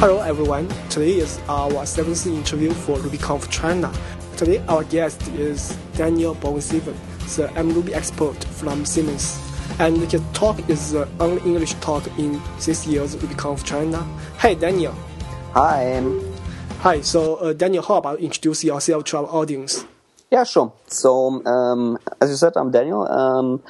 Hello everyone, today is our seventh interview for RubyConf China. Today our guest is Daniel Bovensiepen, the mRuby expert from Siemens. And his talk is the only English talk in this year's RubyConf China. Hey Daniel. Hi. Hi, so uh, Daniel, how about introduce yourself to our audience? Yeah, sure. So, um, as you said, I'm Daniel. Um,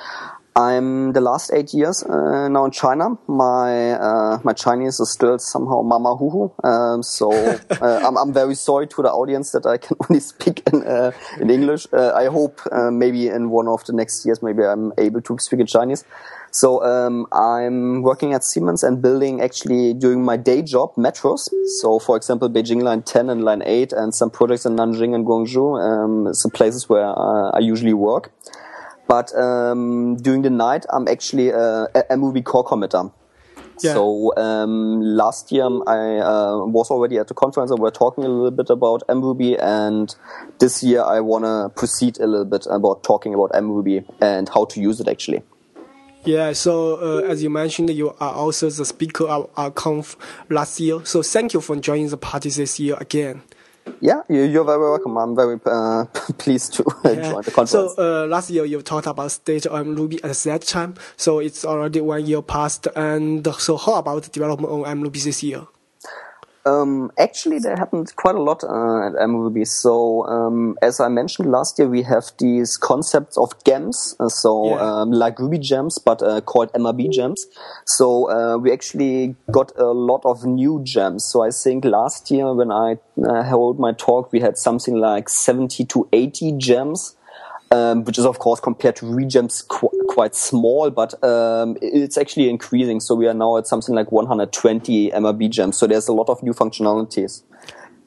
I'm the last eight years uh, now in China. My uh, my Chinese is still somehow mama huhu. Um, so uh, I'm, I'm very sorry to the audience that I can only speak in uh, in English. Uh, I hope uh, maybe in one of the next years maybe I'm able to speak in Chinese. So um, I'm working at Siemens and building actually during my day job metros. So for example, Beijing Line 10 and Line 8 and some projects in Nanjing and Guangzhou. Um, some places where I usually work. But um, during the night, I'm actually a, a mRuby core committer. Yeah. So um, last year I uh, was already at the conference and we're talking a little bit about mRuby, and this year I want to proceed a little bit about talking about mRuby and how to use it actually. Yeah, so uh, as you mentioned, you are also the speaker of our conf last year. So thank you for joining the party this year again. Yeah, you're very welcome. I'm very uh, pleased to yeah. join the conference. So uh, last year you talked about state mRuby at that time. So it's already one year past. And so how about the development on mRuby this year? Um, actually, there happened quite a lot uh, at mRuby. So, um, as I mentioned last year, we have these concepts of gems, uh, so yeah. um, like Ruby gems, but uh, called MRB gems. So uh, we actually got a lot of new gems. So I think last year when I uh, held my talk, we had something like 70 to 80 gems um, which is of course compared to RubyGems qu- quite small, but um, it's actually increasing. So we are now at something like 120 MRB gems. So there's a lot of new functionalities.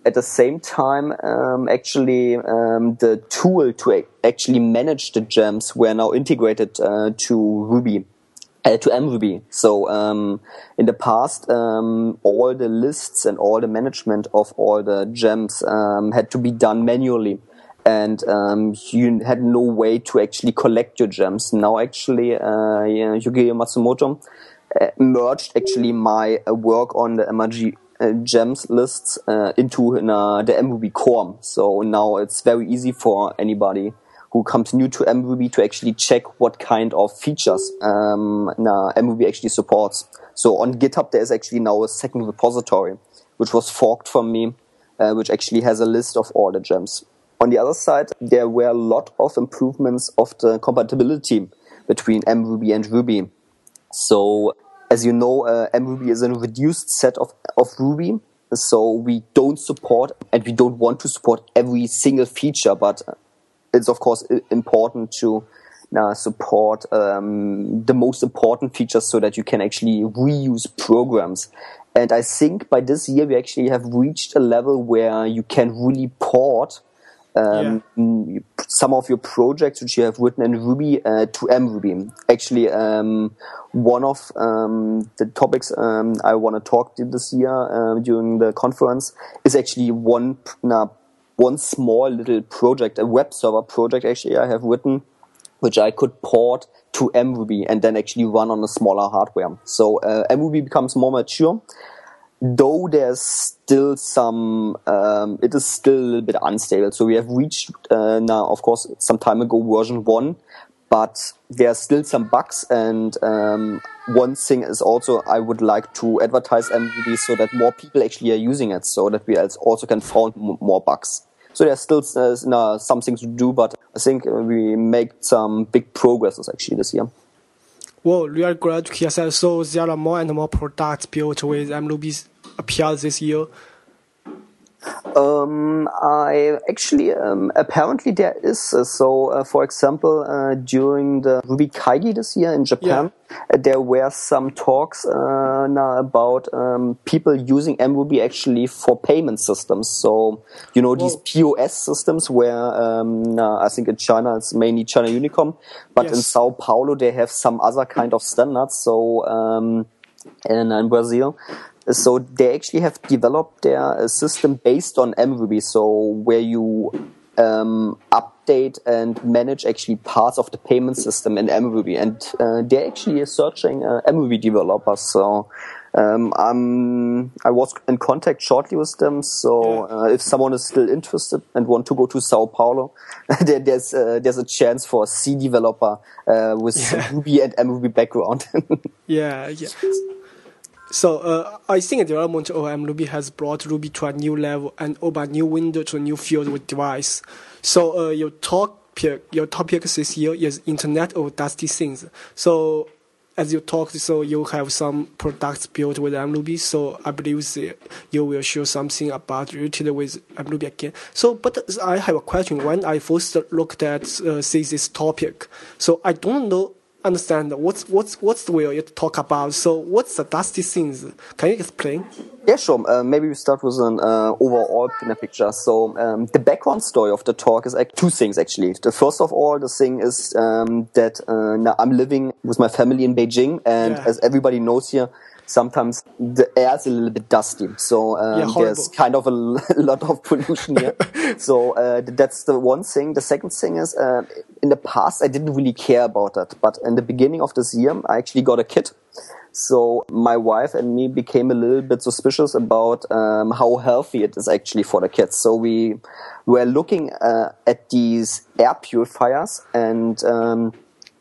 At the same time, um, actually, um, the tool to a- actually manage the gems were now integrated uh, to Ruby. Uh, to mRuby. So um, in the past, um, all the lists and all the management of all the gems um, had to be done manually and um, you had no way to actually collect your gems. Now, actually, uh, yeah, Matsumoto uh, merged actually my uh, work on the MRG uh, gems lists into the mRuby core. So now it's very easy for anybody who comes new to mRuby to actually check what kind of features um, actually supports. So on GitHub, there is actually now a second repository, which was forked from me, which actually has a list of all the gems. On the other side, there were a lot of improvements of the compatibility between mRuby and Ruby. So, as you know, uh, mRuby is a reduced set of, of Ruby. So we don't support and we don't want to support every single feature, but it's of course important to uh, support um, the most important features so that you can actually reuse programs. And I think by this year we actually have reached a level where you can really port um, yeah. some of your projects which you have written in Ruby uh, to mRuby. Actually, um, one of um, the topics um, I want to talk to this year uh, during the conference is actually one one small little project, a web server project. Actually, I have written which I could port to mRuby and then actually run on a smaller hardware. So uh, mRuby becomes more mature though there's still some, um, it is still a little bit unstable. So we have reached uh, now, of course, some time ago version one, but there are still some bugs. And um, one thing is also I would like to advertise mRuby so that more people actually are using it, so that we also can find more bugs. So there's still uh, some things to do, but I think we make some big progresses actually this year. Well, we are glad to hear that. So there are more and more products built with mRuby's appear this year? Um, I actually um, apparently there is. Uh, so, uh, for example, uh, during the Ruby Kaigi this year in Japan, yeah. Uh, there were some talks uh, now about um, people using mRuby actually for payment systems. So, you know, these Whoa. POS systems where um, I think in China it's mainly China UnionPay, but yes. in Sao Paulo they have some other kind of standards. So. Um, in, in Brazil, so they actually have developed their system based on mRuby, so where you um, update and manage actually parts of the payment system in mRuby, and uh, they're actually searching uh, mRuby developers. So Um, I'm, I was in contact shortly with them, so uh, if someone is still interested and want to go to Sao Paulo, there, there's uh, there's a chance for a C developer uh, with yeah. Ruby and MRuby background. yeah, yeah. So uh, I think the development of MRuby has brought Ruby to a new level and opened a new window to a new field with device. So uh, your topic, your topic this year is Internet of Dusty Things. So as you talked, so you have some products built with MRuby. So I believe you will show something about related with MRuby again. So, but I have a question. When I first looked at uh, see this topic, so I don't know understand what's what's what's the way you talk about. So what's the dusty things? Can you explain? Yeah, sure. Uh, maybe we start with an uh, overall picture. So um, the background story of the talk is like two things actually. The first of all, the thing is um, that uh, now I'm living with my family in Beijing, and yeah. as everybody knows here, sometimes the air is a little bit dusty. So um, yeah, there's kind of a lot of pollution here. so uh, that's the one thing. The second thing is, uh, in the past, I didn't really care about that. But in the beginning of this year, I actually got a kid. So my wife and me became a little bit suspicious about um, how healthy it is actually for the kids. So we were looking uh, at these air purifiers and um,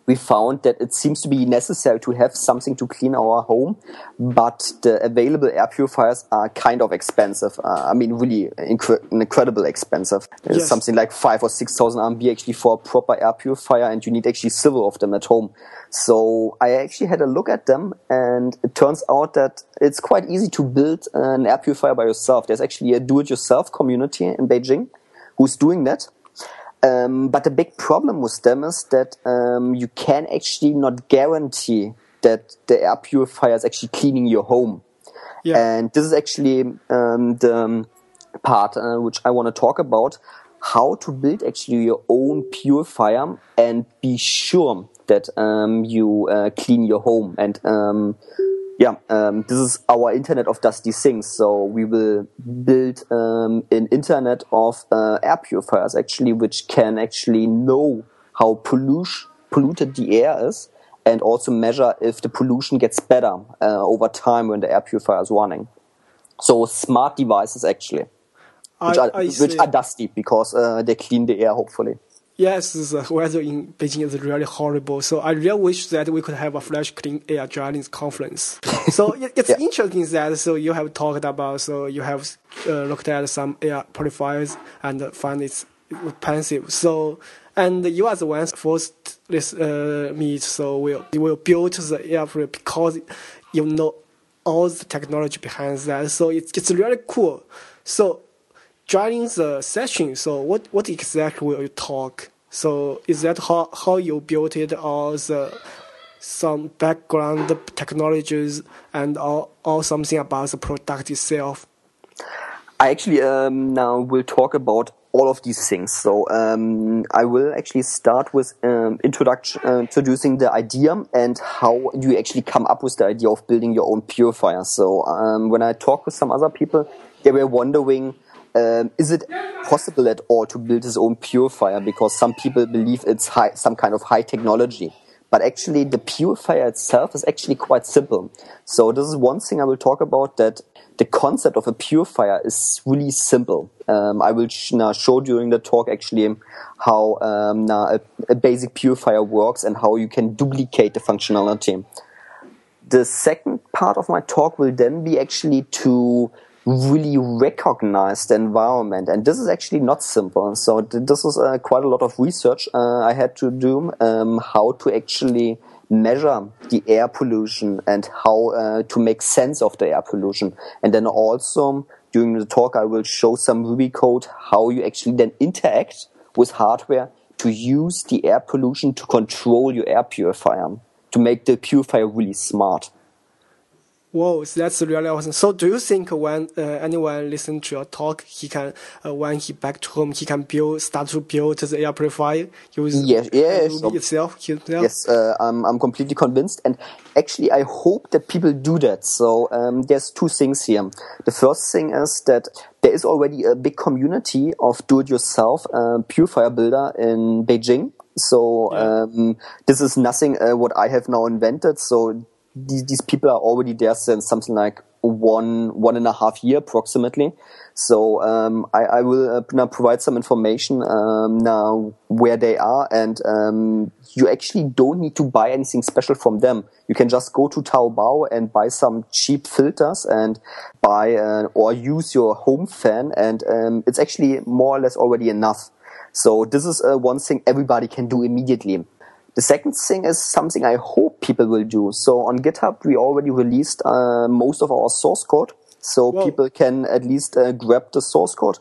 we found that it seems to be necessary to have something to clean our home, but the available air purifiers are kind of expensive. Uh, I mean, really incre- incredible expensive. Yes. Something like five or six thousand RMB actually for a proper air purifier, and you need actually several of them at home. So I actually had a look at them, and it turns out that it's quite easy to build an air purifier by yourself. There's actually a do-it-yourself community in Beijing who's doing that um, but the big problem with them is that um, you can actually not guarantee that the air purifier is actually cleaning your home. Yeah. And this is actually um, the um, part uh, which I want to talk about how to build actually your own purifier and be sure that um, you uh, clean your home and um, yeah, um, this is our Internet of Dusty Things. So we will build um, an Internet of uh, air purifiers actually, which can actually know how pollution, polluted the air is and also measure if the pollution gets better uh, over time when the air purifier is running. So smart devices actually, which, I, are, I which are dusty because uh, they clean the air hopefully. Yes, the weather in Beijing is really horrible. So I really wish that we could have a flash clean air Drylings conference. so it's yeah. interesting that so you have talked about so you have uh, looked at some air purifiers and find it's expensive. So and you are the ones first this uh, meet. So will you will build the air purifier because you know all the technology behind that. So it's it's really cool. So during the session, so what, what exactly will you talk? So is that how, how you built it or the, some background technologies and or something about the product itself? I actually um, now will talk about all of these things. So um, I will actually start with um, introduction, uh, introducing the idea and how you actually come up with the idea of building your own purifier. So um, when I talk with some other people, they were wondering um, is it possible at all to build his own purifier? Because some people believe it's high, some kind of high technology. But actually, the purifier itself is actually quite simple. So this is one thing I will talk about that the concept of a purifier is really simple. Um, I will sh now show during the talk actually how um, a, a basic purifier works and how you can duplicate the functionality. The second part of my talk will then be actually to really recognize the environment. And this is actually not simple. So this is uh, quite a lot of research uh, I had to do um, how to actually measure the air pollution and how uh, to make sense of the air pollution. And then also during the talk, I will show some Ruby code how you actually then interact with hardware to use the air pollution to control your air purifier, to make the purifier really smart. Whoa, that's really awesome. So, do you think when uh, anyone listen to your talk, he can, uh, when he back to home, he can build, start to build the air purifier use yes, yes, so, itself, himself? Yes, uh, I'm, I'm completely convinced. And actually, I hope that people do that. So, um, there's two things here. The first thing is that there is already a big community of do-it-yourself uh, purifier builder in Beijing. So, um, this is nothing uh, what I have now invented. So, these, these people are already there since something like one one and a half year approximately. So um, I, I, will uh, now provide some information um, now where they are, and um, you actually don't need to buy anything special from them. You can just go to Taobao and buy some cheap filters and buy uh, or use your home fan, and um, it's actually more or less already enough. So this is uh, one thing everybody can do immediately. The second thing is something I hope people will do. So on GitHub, we already released uh, most of our source code. So Whoa. people can at least uh, grab the source code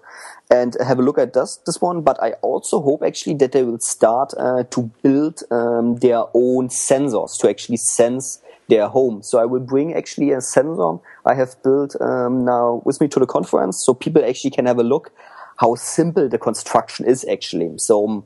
and have a look at this, this one. But I also hope actually that they will start uh, to build um, their own sensors to actually sense their home. So I will bring actually a sensor I have built um, now with me to the conference, so people actually can have a look how simple the construction is actually. So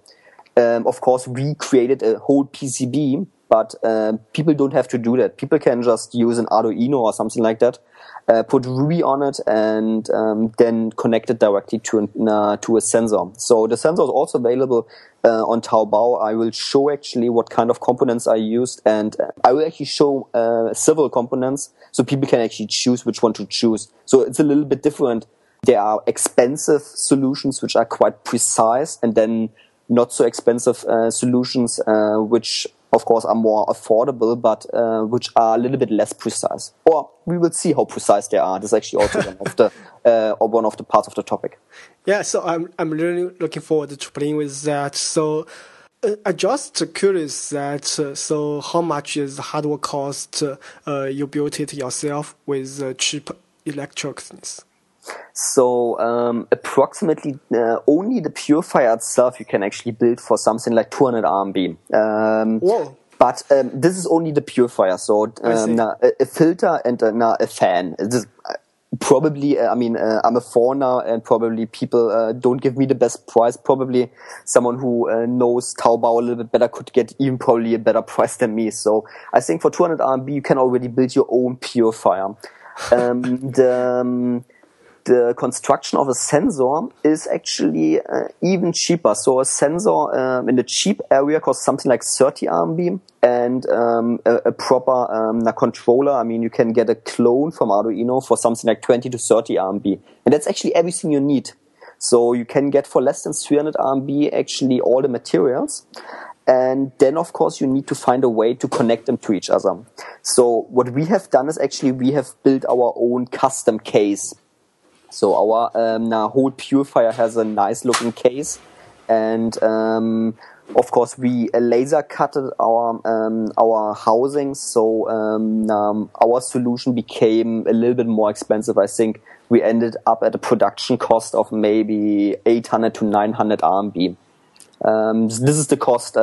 um, of course, we created a whole PCB, but uh, people don't have to do that. People can just use an Arduino or something like that, uh, put Ruby on it, and um, then connect it directly to uh, to a sensor. So the sensor is also available uh, on Taobao. I will show actually what kind of components I used, and I will actually show uh, several components so people can actually choose which one to choose. So it's a little bit different. There are expensive solutions which are quite precise, and then not so expensive uh, solutions, uh, which of course are more affordable, but uh, which are a little bit less precise. Or we will see how precise they are. This is actually also one of the uh, or one of the parts of the topic. Yeah, so I'm I'm really looking forward to playing with that. So. Uh, I just curious that uh, so how much is the hardware cost you built it yourself with cheap electronics? So um, approximately uh, only the purifier itself you can actually build for something like 200 RMB. Um, Whoa. But um, this is only the purifier, so um, a, a, filter and a, a fan. This, uh, probably, uh, I mean, uh, I'm a foreigner, and probably people uh, don't give me the best price. Probably someone who uh, knows Taobao a little bit better could get even probably a better price than me. So I think for 200 RMB you can already build your own purifier. Um, the um, the construction of a sensor is actually uh, even cheaper. So a sensor um, in the cheap area costs something like 30 RMB and um, a, a, proper um, a controller. I mean, you can get a clone from Arduino for something like 20 to 30 RMB. And that's actually everything you need. So you can get for less than 300 RMB actually all the materials. And then, of course, you need to find a way to connect them to each other. So what we have done is actually we have built our own custom case so our um, whole purifier has a nice looking case, and um, of course we laser cutted our um, our housing. So um, um, our solution became a little bit more expensive. I think we ended up at a production cost of maybe 800 to 900 RMB. Um, this is the cost.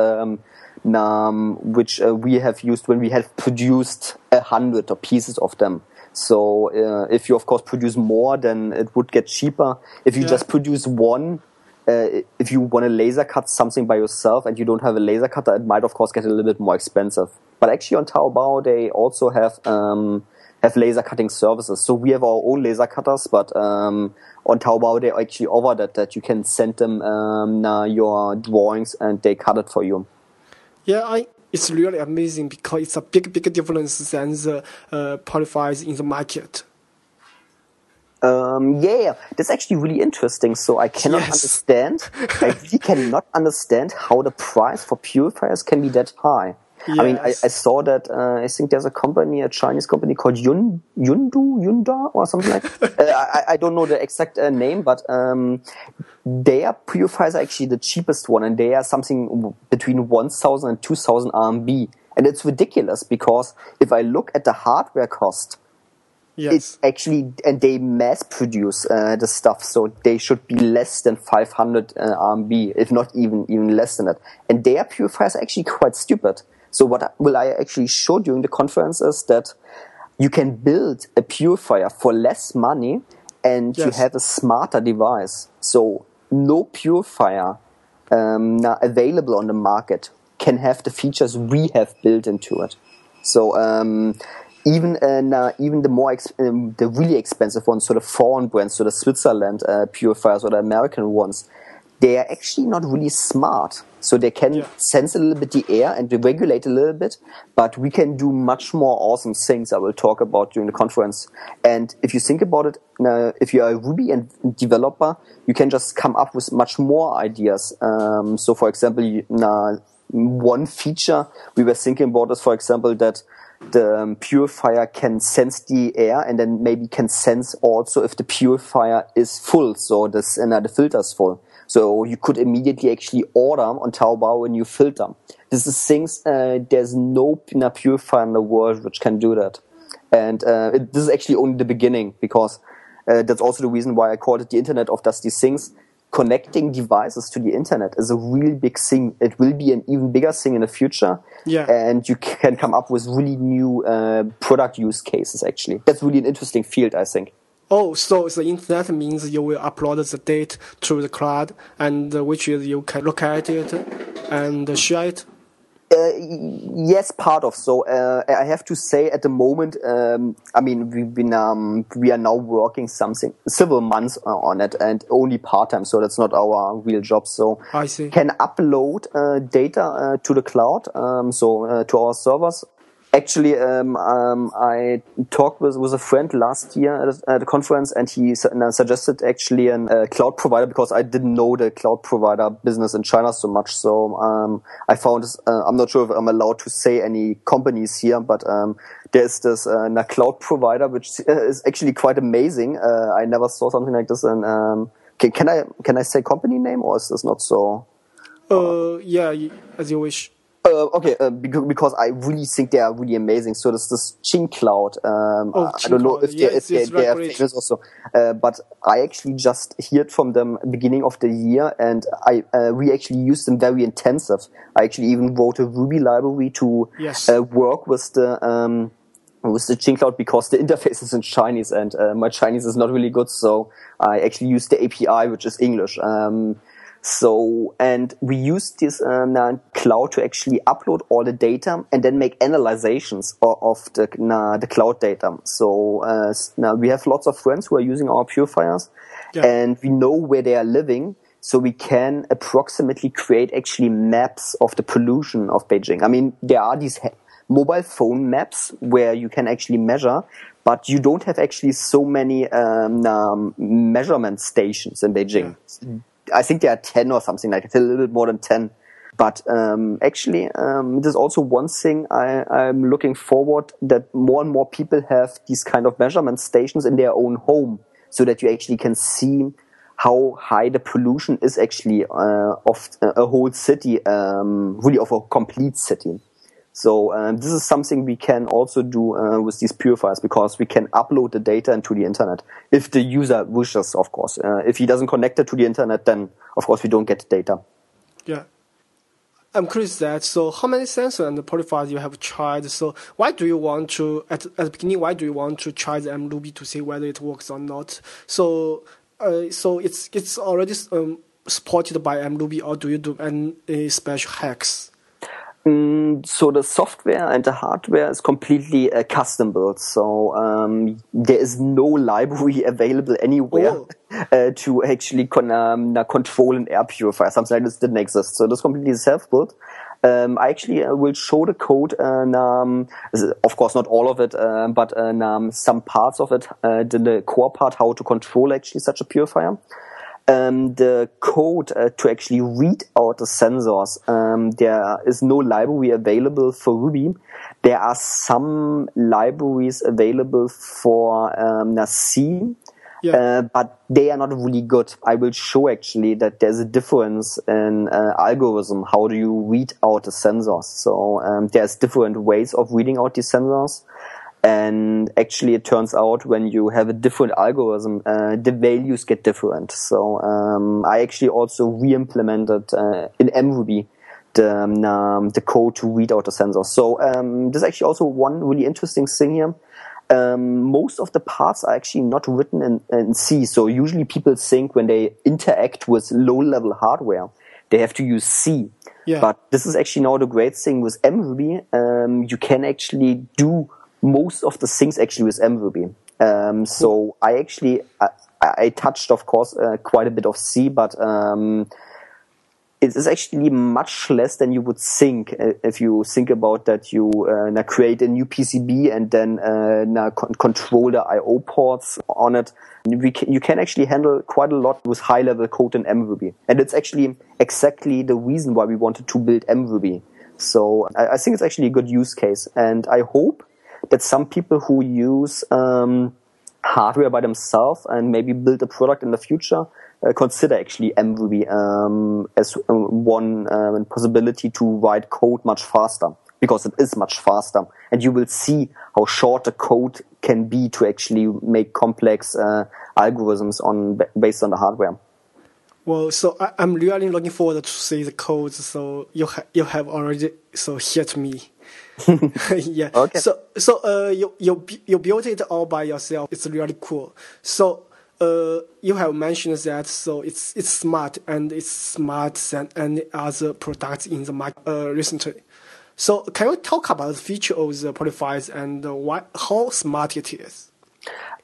which uh, we have used when we have produced a hundred pieces of them. So uh, if you of course produce more, then it would get cheaper. If you yeah. just produce one, uh, if you want to laser cut something by yourself and you don't have a laser cutter, it might of course get a little bit more expensive. But actually on Taobao they also have um, have laser cutting services. So we have our own laser cutters, but um, on Taobao they actually offer that that you can send them um, your drawings and they cut it for you. Yeah, I it's really amazing because it's a big, big difference than the uh, purifiers in the market. Um, yeah, that's actually really interesting. So I cannot yes. understand, I really cannot understand how the price for purifiers can be that high. Yes. I mean, I, I saw that. Uh, I think there's a company, a Chinese company called Yun Yundu Yunda or something like. uh, I, I don't know the exact uh, name, but um, their purifiers are actually the cheapest one, and they are something between 1,000 and 2,000 RMB, and it's ridiculous because if I look at the hardware cost. Yes. It's actually, and they mass produce uh, the stuff, so they should be less than 500 uh, RMB, if not even even less than that. And their purifiers are actually quite stupid so what will I actually show during the conference is that you can build a purifier for less money and yes. you have a smarter device. So no purifier um, available on the market can have the features we have built into it. So um, even uh, even the more um, the really expensive ones, so the foreign brands, so the Switzerland uh, purifiers or the American ones, they are actually not really smart. So they can yeah. sense a little bit the air and regulate a little bit, but we can do much more awesome things I will talk about during the conference. And if you think about it, uh, if you are a Ruby and developer, you can just come up with much more ideas. Um, so for example, uh, one feature we were thinking about is, for example, that the um, purifier can sense the air and then maybe can sense also if the purifier is full. So this, uh, the filter is full. So you could immediately actually order on Taobao a new filter. This is things, uh, there's no purifier in the world which can do that. And uh, it, this is actually only the beginning because uh, that's also the reason why I called it the Internet of Dusty Things. Connecting devices to the internet is a really big thing. It will be an even bigger thing in the future. Yeah. And you can come up with really new uh, product use cases, actually. That's really an interesting field, I think. Oh, so the internet means you will upload the data to the cloud, and uh, which is you can look at it and share it. Uh, yes, part of. So uh, I have to say, at the moment, um, I mean, we've been um, we are now working something several months on it, and only part time. So that's not our real job. So I see. Can upload uh, data uh, to the cloud, um, so uh, to our servers Actually, um, um, I talked with, with a friend last year at a, at a conference, and he su uh, suggested actually a uh, cloud provider because I didn't know the cloud provider business in China so much. So um, I found uh, I'm not sure if I'm allowed to say any companies here, but um, there's this uh, cloud provider which is actually quite amazing. Uh, I never saw something like this. And um, can, can I can I say company name or is this not so? Uh, yeah, as you wish. Uh, okay, uh, because I really think they are really amazing. So there's this Qing Cloud. Um, oh, I don't know if they, yes, if they, they are famous also, uh, but I actually just heard from them beginning of the year, and I uh, we actually used them very intensive. I actually even wrote a Ruby library to yes. Uh, work with the. Um, with the Qing Cloud because the interface is in Chinese and uh, my Chinese is not really good, so I actually used the API, which is English. Um, so, and we use this uh, cloud to actually upload all the data and then make analyzations of, of the, uh, the cloud data. So, uh, now we have lots of friends who are using our purifiers yeah. and we know where they are living. So we can approximately create actually maps of the pollution of Beijing. I mean, there are these mobile phone maps where you can actually measure, but you don't have actually so many um, um, measurement stations in Beijing. Yeah. I think there are 10 or something like it, a little bit more than 10. But um, actually, um, there's also one thing I, I'm looking forward that more and more people have these kind of measurement stations in their own home so that you actually can see how high the pollution is actually uh, of a whole city, um, really of a complete city. So um, this is something we can also do uh, with these purifiers because we can upload the data into the internet if the user wishes, of course. Uh, if he doesn't connect it to the internet, then of course we don't get data. Yeah. I'm curious that so how many sensors and purifiers you have tried? So why do you want to at, at the beginning? Why do you want to try the MRuby to see whether it works or not? So uh, so it's it's already um, supported by MRuby, or do you do any special hacks? Mm, so the software and the hardware is completely uh, custom built. So um, there is no library available anywhere oh. uh, to actually con- um, control an air purifier. Something like this didn't exist. So that's completely self built. Um, I actually uh, will show the code, and um, of course not all of it, uh, but uh, um, some parts of it, uh, the, the core part, how to control actually such a purifier um, the code uh, to actually read out the sensors. Um, there is no library available for Ruby. There are some libraries available for um, C, yeah. uh, but they are not really good. I will show actually that there's a difference in uh, algorithm. How do you read out the sensors? So um, there's different ways of reading out these sensors. And actually, it turns out when you have a different algorithm, uh, the values get different. So um, I actually also re-implemented uh, in MRuby the, um, the code to read out the sensor. So um, there's actually also one really interesting thing here. Um, most of the parts are actually not written in, in, C. So usually people think when they interact with low-level hardware, they have to use C. Yeah. But this is actually now the great thing with MRuby. Um, you can actually do most of the things actually with MRuby. Um, so I actually I, I touched, of course, uh, quite a bit of C, but um, it is actually much less than you would think uh, if you think about that you uh, create a new PCB and then uh, control the I/O ports on it. Can, you can actually handle quite a lot with high-level code in MRuby, and it's actually exactly the reason why we wanted to build MRuby. So I, I think it's actually a good use case, and I hope that some people who use um, hardware by themselves and maybe build a product in the future uh, consider actually MRuby um, as uh, one um, possibility to write code much faster because it is much faster, and you will see how short the code can be to actually make complex uh, algorithms on based on the hardware. Well, so I, am really looking forward to see the codes. So you ha- you have already so hit me. yeah. Okay. So so uh you you you built it all by yourself. It's really cool. So uh, you have mentioned that so it's it's smart and it's smart than any other products in the market uh, recently. So can you talk about the feature of the purifiers and why how smart it is?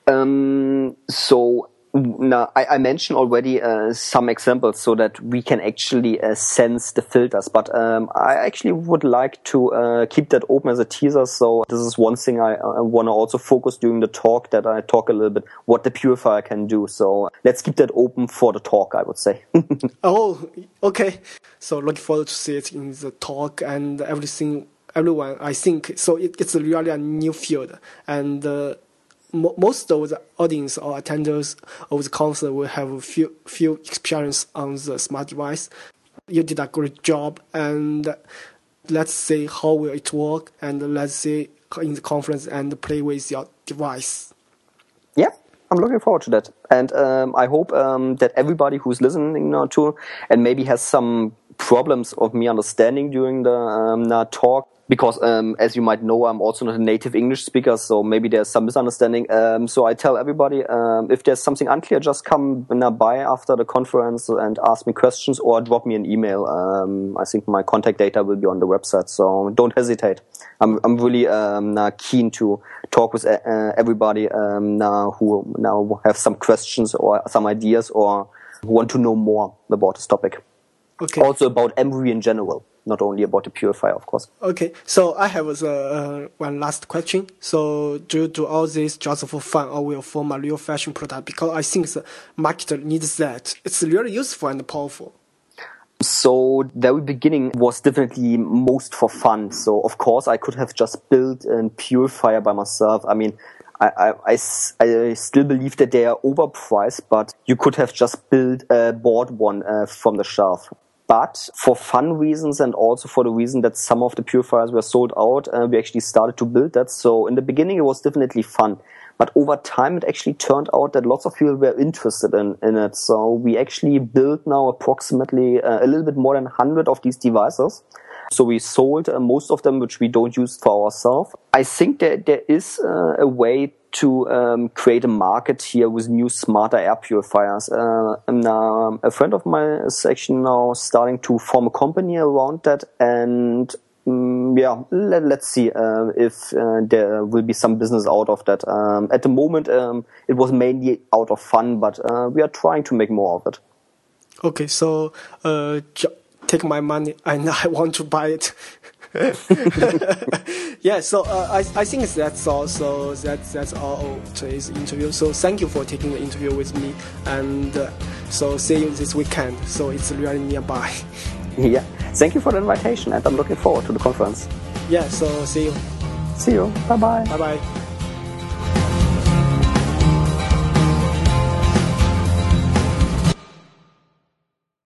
Um, so now, I, I, mentioned already uh, some examples so that we can actually uh, sense the filters, but um, I actually would like to uh, keep that open as a teaser. So this is one thing I, I want to also focus during the talk that I talk a little bit what the purifier can do. So let's keep that open for the talk, I would say. oh, okay. So looking forward to see it in the talk and everything. Everyone, I think so. It, it's really a new field and uh, most of the audience or attenders of the concert will have a few few experience on the smart device. You did a great job, and let's see how will it work, and let's see in the conference and play with your device. Yeah, I'm looking forward to that, and um, I hope um, that everybody who's listening now to and maybe has some problems of me understanding during the um, talk because um, as you might know, I'm also not a native English speaker, so maybe there's some misunderstanding. Um, so I tell everybody um, if there's something unclear, just come by after the conference and ask me questions or drop me an email. Um, I think my contact data will be on the website, so don't hesitate. I'm I'm really um, keen to talk with uh, everybody um, who now have some questions or some ideas or want to know more about this topic. Okay. Also about MRuby in general not only about the purifier, of course. Okay, so I have uh, one last question. So, do you do all this just for fun, or will form a real fashion product? Because I think the market needs that. It's really useful and powerful. So the very beginning was definitely most for fun. So of course I could have just built a purifier by myself. I mean, I, I, I, I, still believe that they are overpriced, but you could have just built, uh, bought one uh, from the shelf. But for fun reasons and also for the reason that some of the purifiers were sold out, uh, we actually started to build that. So in the beginning, it was definitely fun. But over time, it actually turned out that lots of people were interested in, in it. So we actually built now approximately uh, a little bit more than 100 of these devices. So we sold uh, most of them, which we don't use for ourselves. I think that there is uh, a way to um, create a market here with new smarter air purifiers. Uh, and um, a friend of mine is actually now starting to form a company around that and um, yeah, let, us see uh, if uh, there will be some business out of that. Um, at the moment, um, it was mainly out of fun, but uh, we are trying to make more of it. Okay, so uh, take my money and I want to buy it. yeah, so uh, I, I think that's all. So that, that's all today's interview. So thank you for taking the interview with me. And uh, so see you this weekend. So it's really nearby. Yeah, thank you for the invitation. And I'm looking forward to the conference. Yeah, so see you. See you. Bye bye. Bye bye.